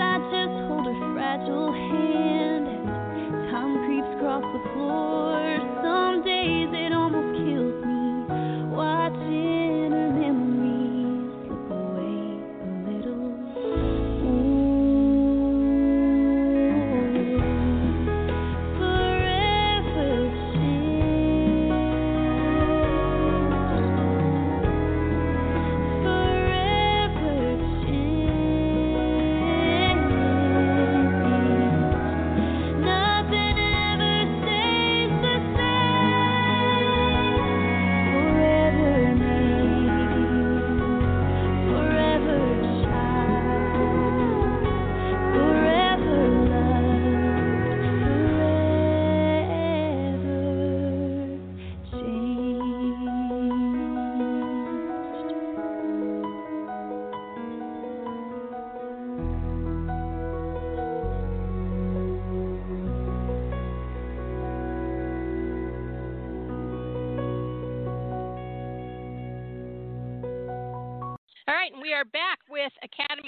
Are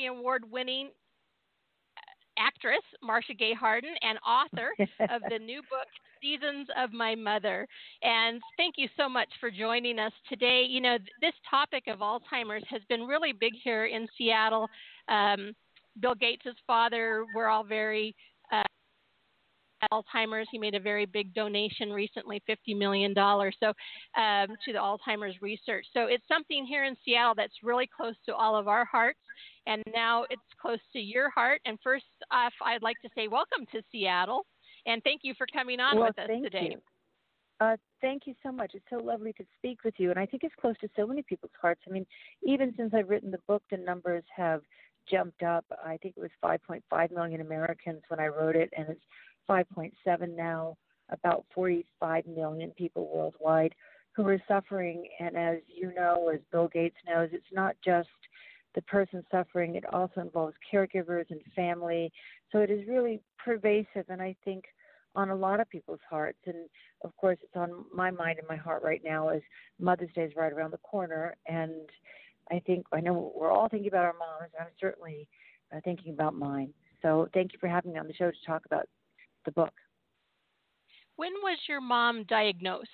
Award winning actress Marcia Gay Harden and author of the new book Seasons of My Mother. And thank you so much for joining us today. You know, this topic of Alzheimer's has been really big here in Seattle. Um, Bill Gates' father, we're all very uh, Alzheimer's. He made a very big donation recently, $50 million, so um, to the Alzheimer's research. So it's something here in Seattle that's really close to all of our hearts, and now it's close to your heart. And first off, I'd like to say welcome to Seattle, and thank you for coming on well, with us today. You. Uh, thank you so much. It's so lovely to speak with you, and I think it's close to so many people's hearts. I mean, even since I've written the book, the numbers have jumped up. I think it was 5.5 million Americans when I wrote it, and it's 5.7 now. About 45 million people worldwide who are suffering, and as you know, as Bill Gates knows, it's not just the person suffering. It also involves caregivers and family. So it is really pervasive, and I think on a lot of people's hearts. And of course, it's on my mind and my heart right now as Mother's Day is right around the corner. And I think I know we're all thinking about our moms, and I'm certainly uh, thinking about mine. So thank you for having me on the show to talk about the book. When was your mom diagnosed?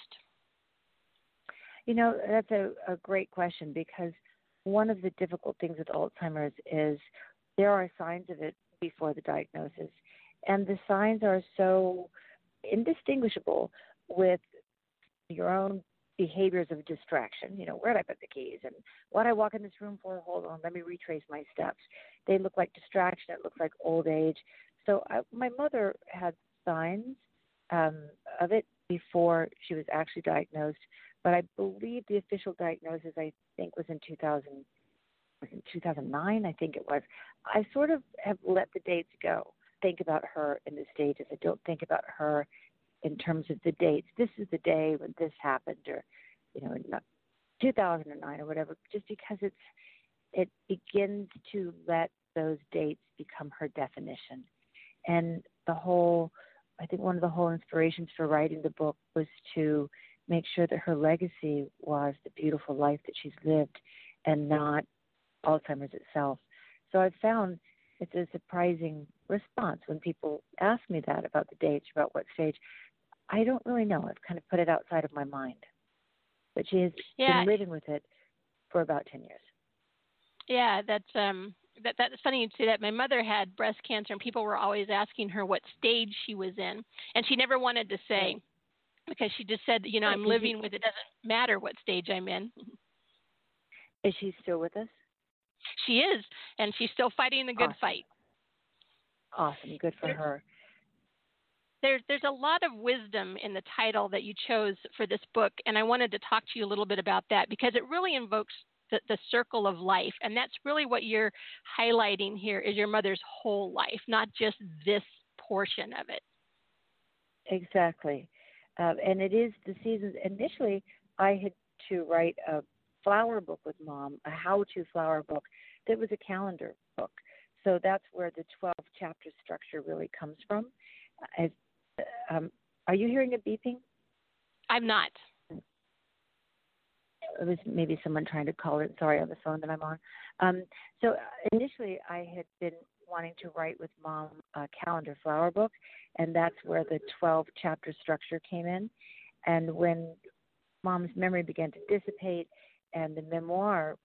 You know, that's a, a great question because one of the difficult things with Alzheimer's is there are signs of it before the diagnosis and the signs are so indistinguishable with your own behaviors of distraction. You know, where did I put the keys? And what I walk in this room for? Hold on, let me retrace my steps. They look like distraction. It looks like old age. So I, my mother had signs um, of it before she was actually diagnosed, but I believe the official diagnosis I think was in 2000. Was in 2009, I think it was. I sort of have let the dates go think about her in the stages. I don't think about her in terms of the dates. This is the day when this happened, or you know, in 2009 or whatever. Just because it's it begins to let those dates become her definition, and the whole. I think one of the whole inspirations for writing the book was to make sure that her legacy was the beautiful life that she's lived and not Alzheimer's itself. So I've found it's a surprising response when people ask me that about the dates, about what stage. I don't really know. I've kind of put it outside of my mind. But she has yeah. been living with it for about 10 years. Yeah, that's um that that's funny you say that. My mother had breast cancer and people were always asking her what stage she was in and she never wanted to say because she just said, you know, I'm mm-hmm. living with it doesn't matter what stage I'm in. Is she still with us? She is, and she's still fighting the good awesome. fight. Awesome, good for her. There's there's a lot of wisdom in the title that you chose for this book, and I wanted to talk to you a little bit about that because it really invokes the, the circle of life, and that's really what you're highlighting here is your mother's whole life, not just this portion of it. Exactly, uh, and it is the seasons. Initially, I had to write a flower book with mom, a how to flower book that was a calendar book. So that's where the 12 chapter structure really comes from. Um, are you hearing a beeping? I'm not. It was maybe someone trying to call it. Sorry, on the phone that I'm on. Um, so initially, I had been wanting to write with mom a calendar flower book, and that's where the 12 chapter structure came in. And when mom's memory began to dissipate and the memoir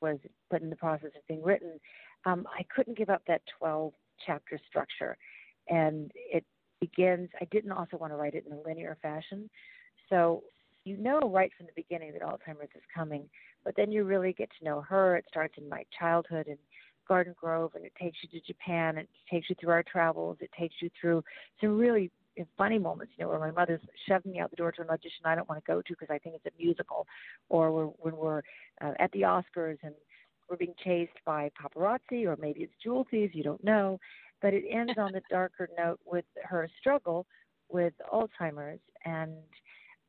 was put in the process of being written, um, I couldn't give up that 12 chapter structure. And it begins, I didn't also want to write it in a linear fashion. So you know right from the beginning that Alzheimer's is coming, but then you really get to know her. It starts in my childhood in Garden Grove, and it takes you to Japan. It takes you through our travels. It takes you through some really funny moments, you know, where my mother's shoving me out the door to an audition I don't want to go to because I think it's a musical, or we're, when we're uh, at the Oscars and we're being chased by paparazzi, or maybe it's jewel thieves, you don't know. But it ends on the darker note with her struggle with Alzheimer's, and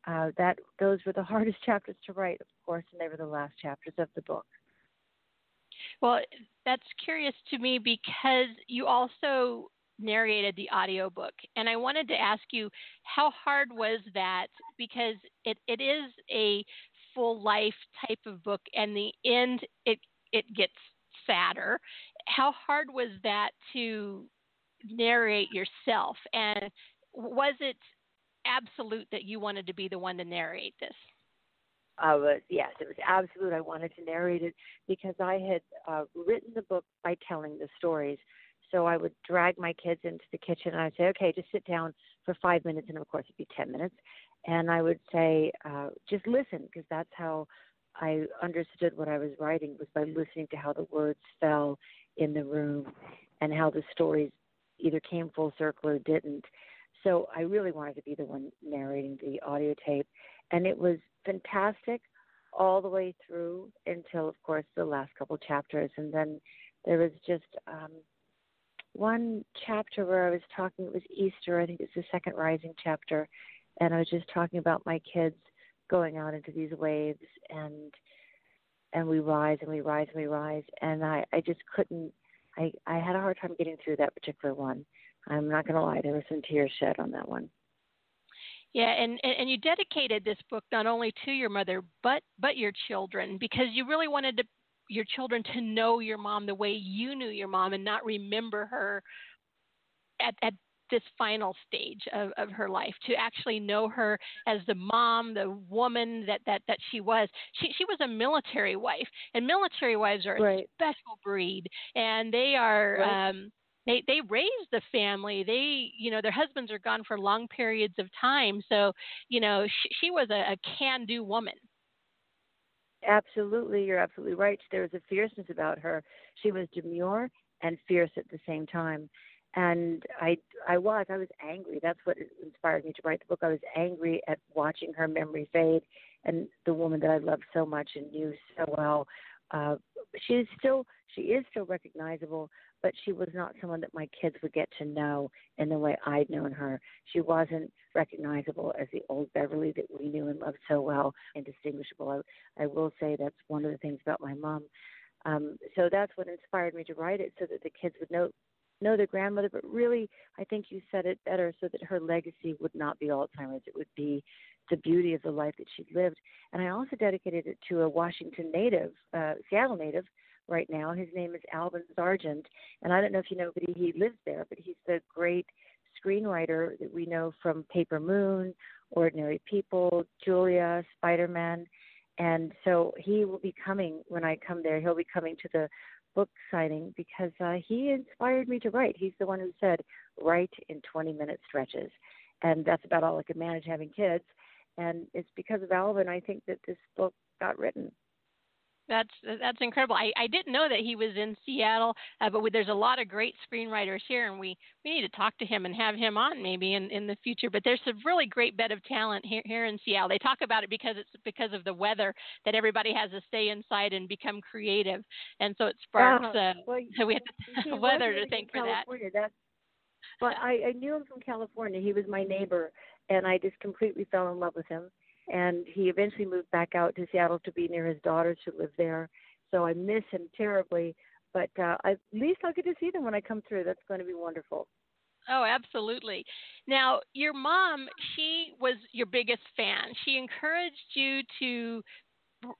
uh, that those were the hardest chapters to write, of course, and they were the last chapters of the book. Well, that's curious to me because you also narrated the audiobook. And I wanted to ask you, how hard was that? Because it, it is a full life type of book, and the end, it, it gets sadder. How hard was that to narrate yourself? And was it absolute that you wanted to be the one to narrate this? I was yes, it was absolute. I wanted to narrate it because I had uh, written the book by telling the stories so I would drag my kids into the kitchen and I'd say, okay, just sit down for five minutes. And of course, it'd be 10 minutes. And I would say, uh, just listen, because that's how I understood what I was writing was by listening to how the words fell in the room and how the stories either came full circle or didn't. So I really wanted to be the one narrating the audio tape. And it was fantastic all the way through until, of course, the last couple chapters. And then there was just um, one chapter where I was talking, it was Easter, I think it's the second rising chapter. And I was just talking about my kids going out into these waves and and we rise and we rise and we rise and I, I just couldn't I, I had a hard time getting through that particular one. I'm not gonna lie, there were some tears shed on that one. Yeah, and, and you dedicated this book not only to your mother but but your children because you really wanted to, your children to know your mom the way you knew your mom and not remember her at at this final stage of, of her life to actually know her as the mom, the woman that, that, that she was. She, she was a military wife, and military wives are right. a special breed, and they are. Right. Um, they they raise the family they you know their husbands are gone for long periods of time so you know she, she was a, a can do woman absolutely you're absolutely right there was a fierceness about her she was demure and fierce at the same time and I I was I was angry. That's what inspired me to write the book. I was angry at watching her memory fade, and the woman that I loved so much and knew so well. Uh, she is still she is still recognizable, but she was not someone that my kids would get to know in the way I'd known her. She wasn't recognizable as the old Beverly that we knew and loved so well, indistinguishable. I, I will say that's one of the things about my mom. Um, so that's what inspired me to write it, so that the kids would know know their grandmother, but really, I think you said it better so that her legacy would not be Alzheimer's. It would be the beauty of the life that she lived. And I also dedicated it to a Washington native, uh, Seattle native, right now. His name is Alvin Sargent. And I don't know if you know, but he, lives there, but he's the great screenwriter that we know from Paper Moon, Ordinary People, Julia, Spider Man. And so he will be coming when I come there. He'll be coming to the book signing because uh, he inspired me to write. He's the one who said, write in 20 minute stretches. And that's about all I could manage having kids. And it's because of Alvin, I think, that this book got written. That's that's incredible. I, I didn't know that he was in Seattle, uh, but we, there's a lot of great screenwriters here, and we, we need to talk to him and have him on maybe in, in the future. But there's a really great bed of talent here, here in Seattle. They talk about it because it's because of the weather that everybody has to stay inside and become creative, and so it sparks. Uh, uh, well, so we have the weather to thank for that. That's, but I, I knew him from California. He was my neighbor, and I just completely fell in love with him and he eventually moved back out to Seattle to be near his daughters who live there. So I miss him terribly, but uh, at least I'll get to see them when I come through. That's going to be wonderful. Oh, absolutely. Now, your mom, she was your biggest fan. She encouraged you to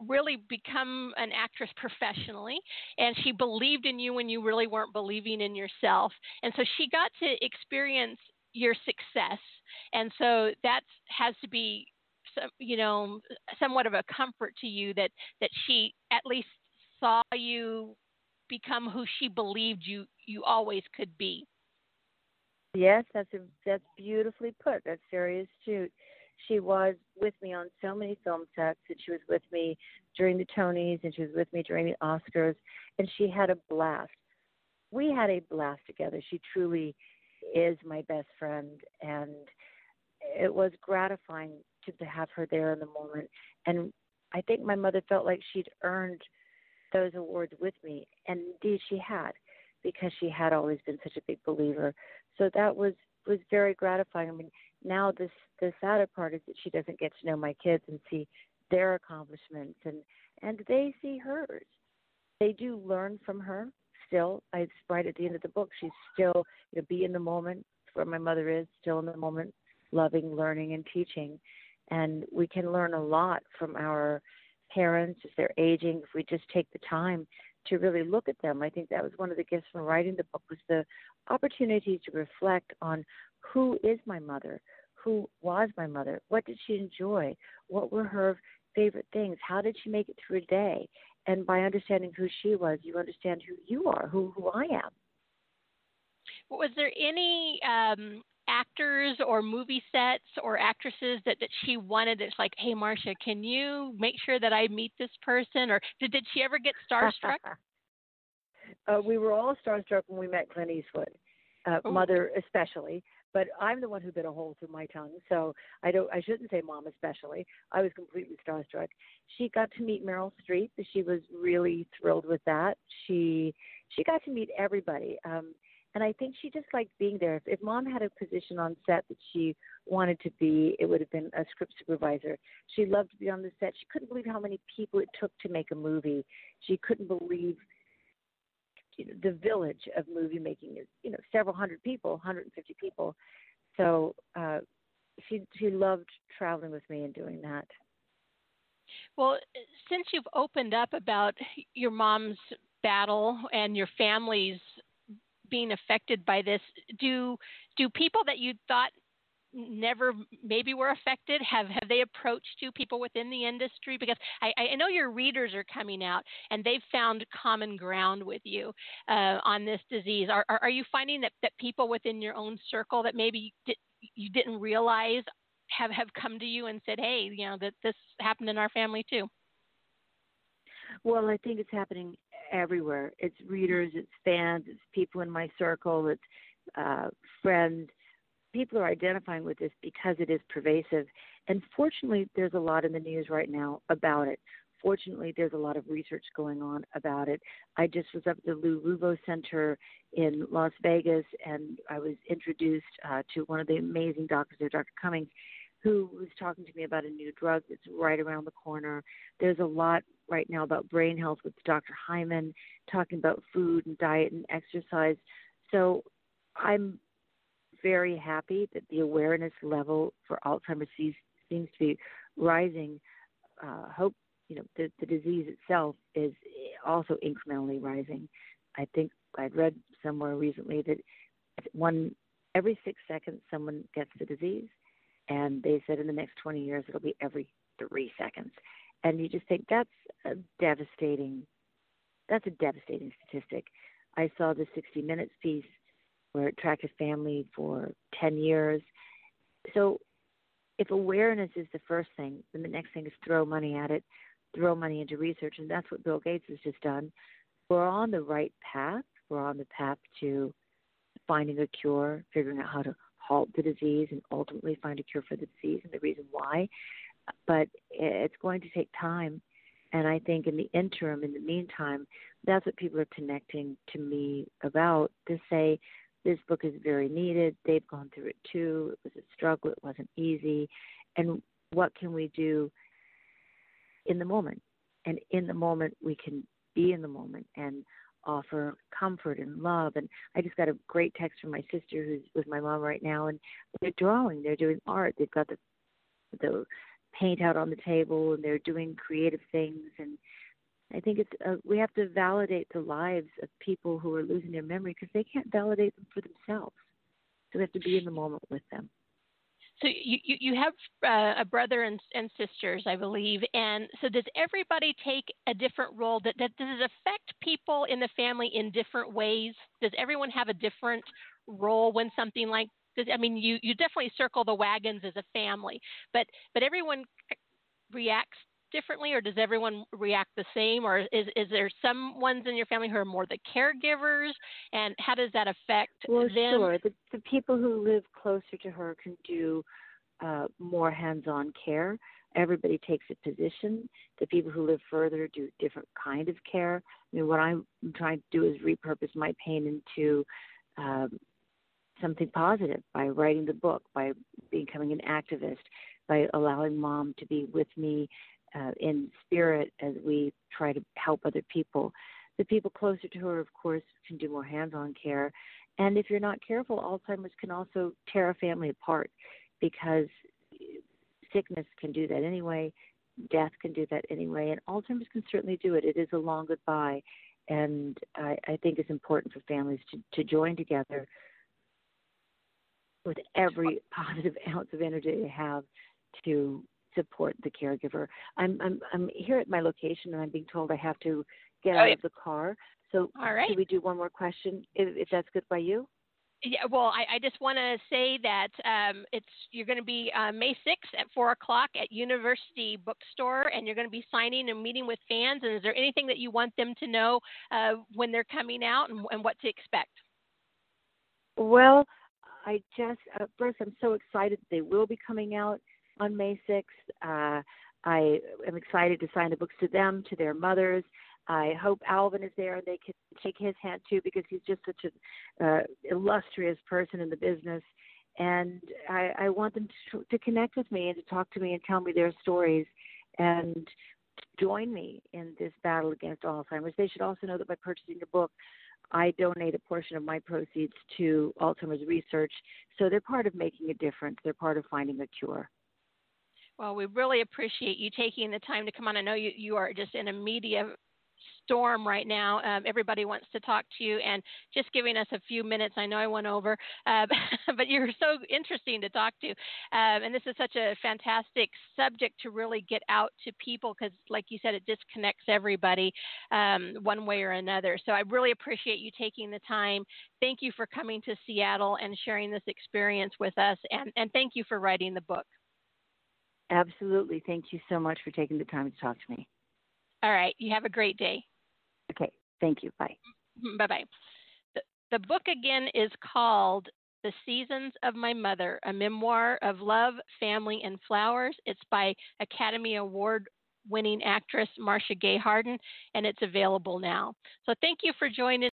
really become an actress professionally and she believed in you when you really weren't believing in yourself and so she got to experience your success and so that has to be you know somewhat of a comfort to you that that she at least saw you become who she believed you you always could be. Yes, that's a, that's beautifully put. That's very astute. She was with me on so many film sets, and she was with me during the Tonys, and she was with me during the Oscars, and she had a blast. We had a blast together. She truly is my best friend, and it was gratifying to have her there in the moment. And I think my mother felt like she'd earned those awards with me, and indeed she had, because she had always been such a big believer. So that was was very gratifying. I mean, now this the sadder part is that she doesn't get to know my kids and see their accomplishments, and and they see hers. They do learn from her still. I write at the end of the book. She's still you know be in the moment where my mother is, still in the moment, loving, learning, and teaching and we can learn a lot from our parents as they're aging if we just take the time to really look at them. I think that was one of the gifts from writing the book was the opportunity to reflect on who is my mother, who was my mother, what did she enjoy, what were her favorite things, how did she make it through a day, and by understanding who she was, you understand who you are, who who I am. Was there any um, actors or movie sets or actresses that, that she wanted that's like, hey, Marcia, can you make sure that I meet this person? Or did, did she ever get starstruck? uh, we were all starstruck when we met Clint Eastwood, uh, oh. mother especially. But I'm the one who bit a hole through my tongue, so I don't. I shouldn't say mom especially. I was completely starstruck. She got to meet Meryl Streep. She was really thrilled with that. She she got to meet everybody. Um, and I think she just liked being there. If, if mom had a position on set that she wanted to be, it would have been a script supervisor. She loved to be on the set. She couldn't believe how many people it took to make a movie. She couldn't believe the village of movie making is, you know, several hundred people, 150 people. So uh, she she loved traveling with me and doing that. Well, since you've opened up about your mom's battle and your family's being affected by this do do people that you thought never maybe were affected have have they approached you people within the industry? Because i i know your readers are coming out and they've found common ground with you uh, on this disease. Are, are, you finding that that people within your own circle that maybe you didn't realize have have come to you and said hey you know that this happened in our family too well i think it's happening everywhere. It's readers, it's fans, it's people in my circle, it's uh, friends. People are identifying with this because it is pervasive. And fortunately, there's a lot in the news right now about it. Fortunately, there's a lot of research going on about it. I just was up at the Lou Ruvo Center in Las Vegas, and I was introduced uh, to one of the amazing doctors there, Dr. Cummings, who was talking to me about a new drug that's right around the corner. There's a lot right now about brain health with Dr. Hyman, talking about food and diet and exercise. So I'm very happy that the awareness level for Alzheimer's disease seems to be rising. Uh, hope you know the, the disease itself is also incrementally rising. I think I'd read somewhere recently that one every six seconds someone gets the disease, and they said in the next 20 years it'll be every three seconds and you just think that's a devastating that's a devastating statistic. I saw the 60 Minutes piece where it tracked a family for 10 years. So if awareness is the first thing, then the next thing is throw money at it, throw money into research, and that's what Bill Gates has just done. We're on the right path. We're on the path to finding a cure, figuring out how to halt the disease, and ultimately find a cure for the disease and the reason why but it's going to take time. And I think in the interim, in the meantime, that's what people are connecting to me about to say this book is very needed. They've gone through it too. It was a struggle. It wasn't easy. And what can we do in the moment? And in the moment, we can be in the moment and offer comfort and love. And I just got a great text from my sister who's with my mom right now, and they're drawing. They're doing art. They've got the the paint out on the table and they're doing creative things and I think it's uh, we have to validate the lives of people who are losing their memory because they can't validate them for themselves. So we have to be in the moment with them. So you you, you have uh, a brother and, and sisters, I believe, and so does everybody take a different role? That, that does it affect people in the family in different ways? Does everyone have a different role when something like this? I mean, you you definitely circle the wagons as a family, but but everyone reacts differently, or does everyone react the same, or is is there some ones in your family who are more the caregivers, and how does that affect well, them? sure. The, the people who live closer to her can do uh, more hands-on care. Everybody takes a position. The people who live further do different kind of care. I mean, what I'm trying to do is repurpose my pain into um, something positive by writing the book, by becoming an activist, by allowing mom to be with me uh, in spirit as we try to help other people. The people closer to her, of course, can do more hands on care. And if you're not careful, Alzheimer's can also tear a family apart because sickness can do that anyway, death can do that anyway, and Alzheimer's can certainly do it. It is a long goodbye. And I, I think it's important for families to, to join together with every positive ounce of energy they have to support the caregiver. I'm I'm I'm here at my location and I'm being told I have to get oh, out yeah. of the car. So All right. should we do one more question if, if that's good by you? Yeah, well, I, I just want to say that um, it's you're going to be uh, May 6th at four o'clock at University Bookstore, and you're going to be signing and meeting with fans. And is there anything that you want them to know uh, when they're coming out and, and, what to expect? Well, I just uh, first I'm so excited they will be coming out on May 6th. Uh, I am excited to sign the books to them, to their mothers. I hope Alvin is there and they can shake his hand too because he's just such an uh, illustrious person in the business. And I, I want them to, to connect with me and to talk to me and tell me their stories and join me in this battle against Alzheimer's. They should also know that by purchasing the book, I donate a portion of my proceeds to Alzheimer's research. So they're part of making a difference. They're part of finding a cure. Well, we really appreciate you taking the time to come on. I know you, you are just in a media storm right now. Um, everybody wants to talk to you, and just giving us a few minutes. I know I went over, uh, but you're so interesting to talk to, um, and this is such a fantastic subject to really get out to people because, like you said, it disconnects everybody um, one way or another. So I really appreciate you taking the time. Thank you for coming to Seattle and sharing this experience with us, and, and thank you for writing the book. Absolutely. Thank you so much for taking the time to talk to me. All right. You have a great day. Okay. Thank you. Bye. Mm-hmm. Bye bye. The, the book again is called The Seasons of My Mother, a memoir of love, family, and flowers. It's by Academy Award winning actress Marcia Gay Harden, and it's available now. So thank you for joining.